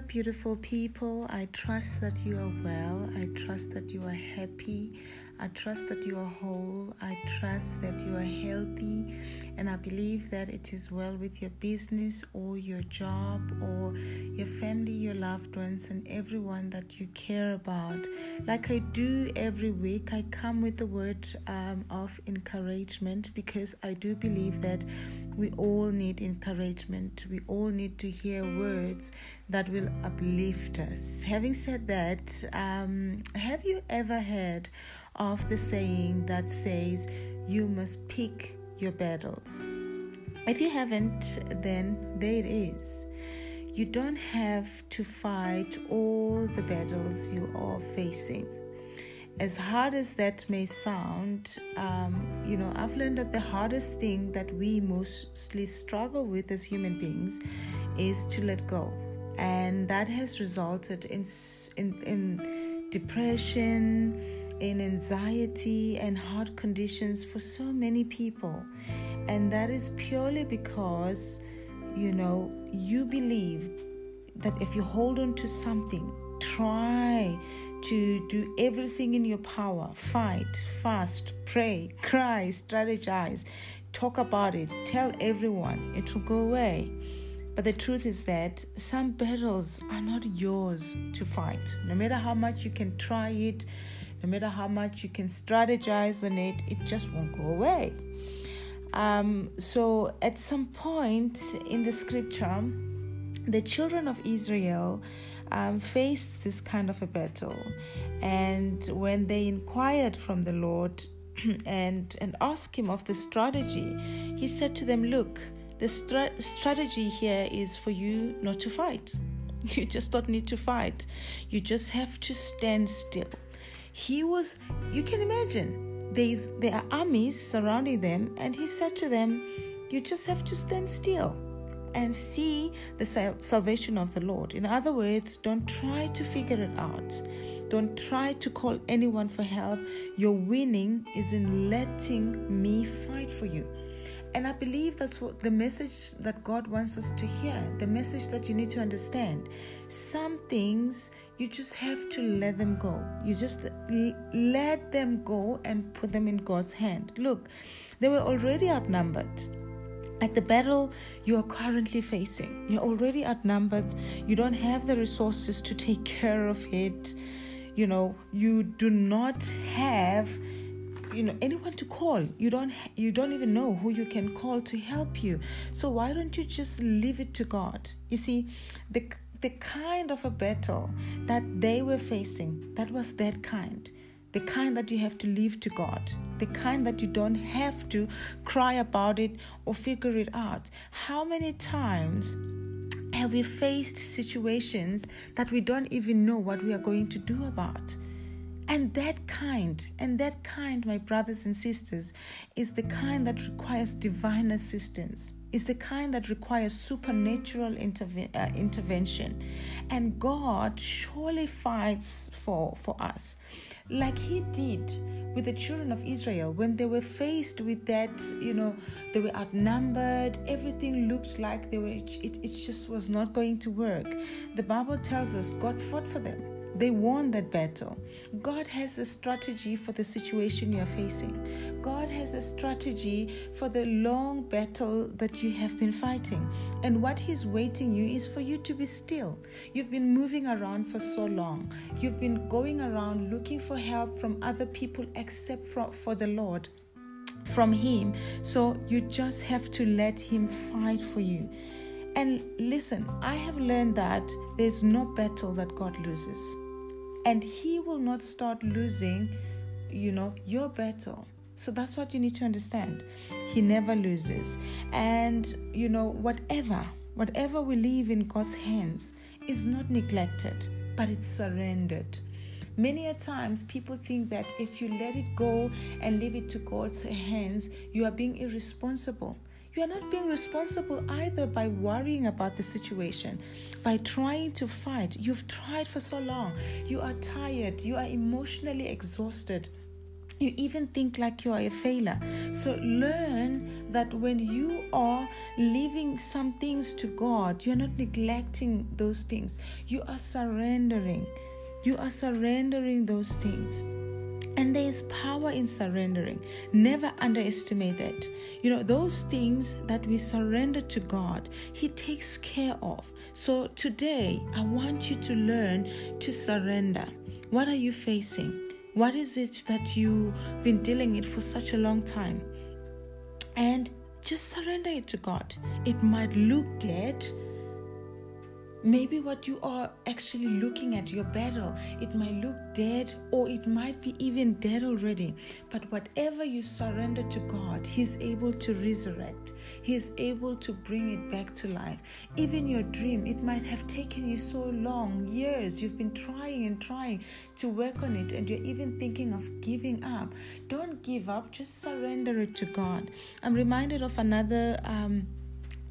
Beautiful people. I trust that you are well. I trust that you are happy. I trust that you are whole. I trust that you are healthy. And I believe that it is well with your business or your job or your family, your loved ones, and everyone that you care about. Like I do every week, I come with the word um, of encouragement because I do believe that we all need encouragement. We all need to hear words that will uplift us. Having said that, um, have you ever heard of the saying that says, You must pick your battles? If you haven't, then there it is. You don't have to fight all the battles you are facing as hard as that may sound, um, you know, I've learned that the hardest thing that we mostly struggle with as human beings is to let go, and that has resulted in in, in depression, in anxiety, and heart conditions for so many people, and that is purely because, you know, you believe that if you hold on to something, try to do everything in your power fight, fast, pray, cry, strategize, talk about it, tell everyone, it will go away. But the truth is that some battles are not yours to fight. No matter how much you can try it, no matter how much you can strategize on it, it just won't go away. Um, so, at some point in the scripture, the children of Israel um, faced this kind of a battle. And when they inquired from the Lord and, and asked him of the strategy, he said to them, Look, the stra- strategy here is for you not to fight. You just don't need to fight. You just have to stand still. He was, you can imagine, there's, there are armies surrounding them, and he said to them, You just have to stand still and see the salvation of the Lord. In other words, don't try to figure it out. Don't try to call anyone for help. Your winning is in letting me fight for you. And I believe that's what the message that God wants us to hear, the message that you need to understand. Some things you just have to let them go. You just let them go and put them in God's hand. Look, they were already outnumbered like the battle you are currently facing. You're already outnumbered. You don't have the resources to take care of it. You know, you do not have you know anyone to call you don't you don't even know who you can call to help you so why don't you just leave it to god you see the the kind of a battle that they were facing that was that kind the kind that you have to leave to God, the kind that you don't have to cry about it or figure it out. How many times have we faced situations that we don't even know what we are going to do about? And that kind, and that kind, my brothers and sisters, is the kind that requires divine assistance, is the kind that requires supernatural interve- uh, intervention. And God surely fights for, for us like he did with the children of Israel when they were faced with that, you know, they were outnumbered, everything looked like they were, it, it just was not going to work. The Bible tells us God fought for them. They won that battle. God has a strategy for the situation you're facing. God has a strategy for the long battle that you have been fighting. And what He's waiting you is for you to be still. You've been moving around for so long. You've been going around looking for help from other people except for, for the Lord, from Him. So you just have to let Him fight for you. And listen, I have learned that there's no battle that God loses and he will not start losing you know your battle. So that's what you need to understand. He never loses. And you know whatever whatever we leave in god's hands is not neglected but it's surrendered. Many a times people think that if you let it go and leave it to God's hands, you are being irresponsible. You are not being responsible either by worrying about the situation, by trying to fight. You've tried for so long. You are tired. You are emotionally exhausted. you even think like you are a failure. So learn that when you are leaving some things to God, you're not neglecting those things. You are surrendering. You are surrendering those things. And there is power in surrendering. Never underestimate that. You know, those things that we surrender to God, He takes care of. So today, I want you to learn to surrender. What are you facing? What is it that you've been dealing with for such a long time? And just surrender it to God. It might look dead, Maybe what you are actually looking at, your battle, it might look dead or it might be even dead already. But whatever you surrender to God, He's able to resurrect, He's able to bring it back to life. Even your dream, it might have taken you so long, years, you've been trying and trying to work on it, and you're even thinking of giving up. Don't give up, just surrender it to God. I'm reminded of another. Um,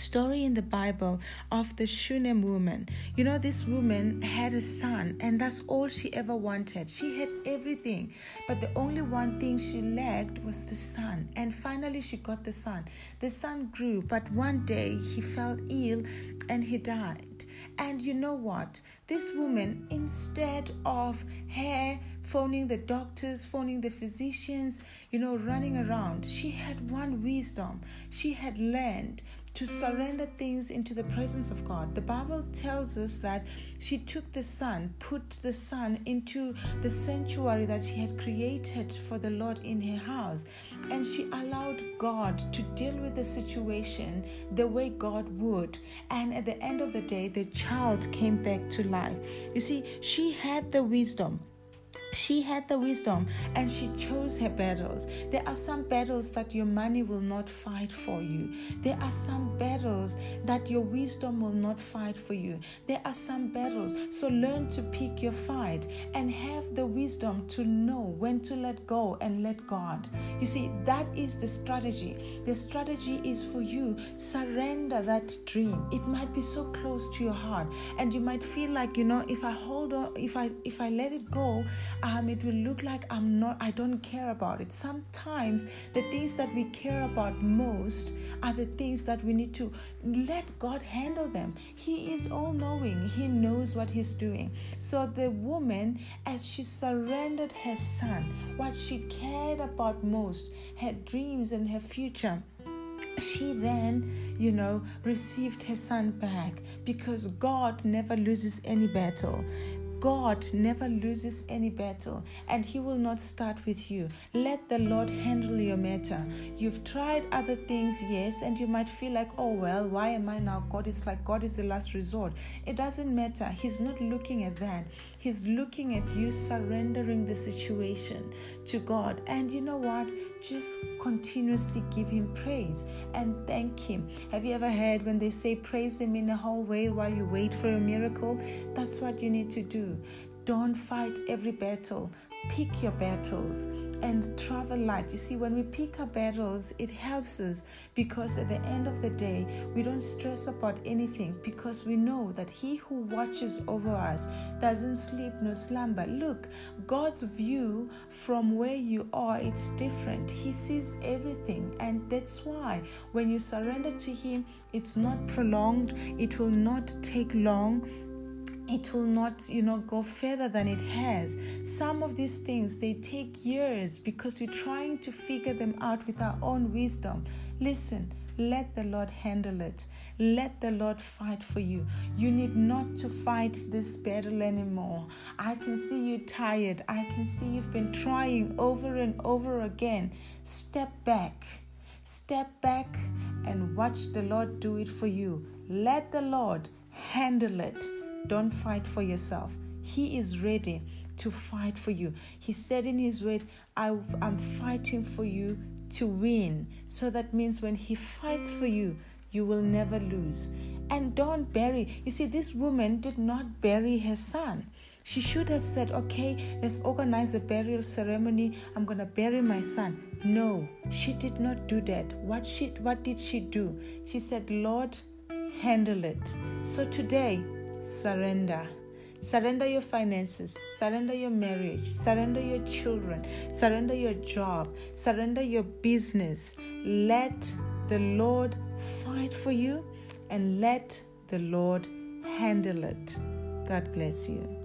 story in the Bible of the Shunem woman. You know, this woman had a son, and that's all she ever wanted. She had everything, but the only one thing she lacked was the son. And finally, she got the son. The son grew, but one day he fell ill and he died. And you know what? This woman, instead of her phoning the doctors, phoning the physicians, you know, running around, she had one wisdom. She had learned to surrender things into the presence of God. The Bible tells us that she took the son, put the son into the sanctuary that she had created for the Lord in her house, and she allowed God to deal with the situation the way God would. And at the end of the day, the child came back to life. You see, she had the wisdom she had the wisdom and she chose her battles. There are some battles that your money will not fight for you. There are some battles that your wisdom will not fight for you. There are some battles. So learn to pick your fight and have the wisdom to know when to let go and let God. You see, that is the strategy. The strategy is for you surrender that dream. It might be so close to your heart and you might feel like, you know, if I hold on, if I if I let it go, um, it will look like I'm not, I don't care about it. Sometimes the things that we care about most are the things that we need to let God handle them. He is all knowing, He knows what He's doing. So the woman, as she surrendered her son, what she cared about most, her dreams and her future, she then, you know, received her son back because God never loses any battle. God never loses any battle and He will not start with you. Let the Lord handle your matter. You've tried other things, yes, and you might feel like, oh, well, why am I now? God is like, God is the last resort. It doesn't matter. He's not looking at that. He's looking at you surrendering the situation to God. And you know what? Just continuously give Him praise and thank Him. Have you ever heard when they say praise Him in the hallway while you wait for a miracle? That's what you need to do. Don't fight every battle. Pick your battles and travel light. You see, when we pick our battles, it helps us because at the end of the day, we don't stress about anything because we know that He who watches over us doesn't sleep nor slumber. Look, God's view from where you are, it's different. He sees everything, and that's why when you surrender to Him, it's not prolonged, it will not take long it will not you know go further than it has. Some of these things they take years because we're trying to figure them out with our own wisdom. Listen let the lord handle it. Let the lord fight for you. You need not to fight this battle anymore. I can see you tired. I can see you've been trying over and over again. Step back. Step back and watch the lord do it for you. Let the lord handle it don't fight for yourself. He is ready to fight for you. He said in His word, I, am fighting for you to win. So that means when He fights for you, you will never lose. And don't bury. You see, this woman did not bury her son. She should have said, Okay, let's organize a burial ceremony. I'm going to bury my son. No, she did not do that. What, she, what did she do? She said, Lord, handle it. So today, surrender. Surrender your finances, surrender your marriage, surrender your children, surrender your job, surrender your business. Let the Lord fight for you and let the Lord handle it. God bless you.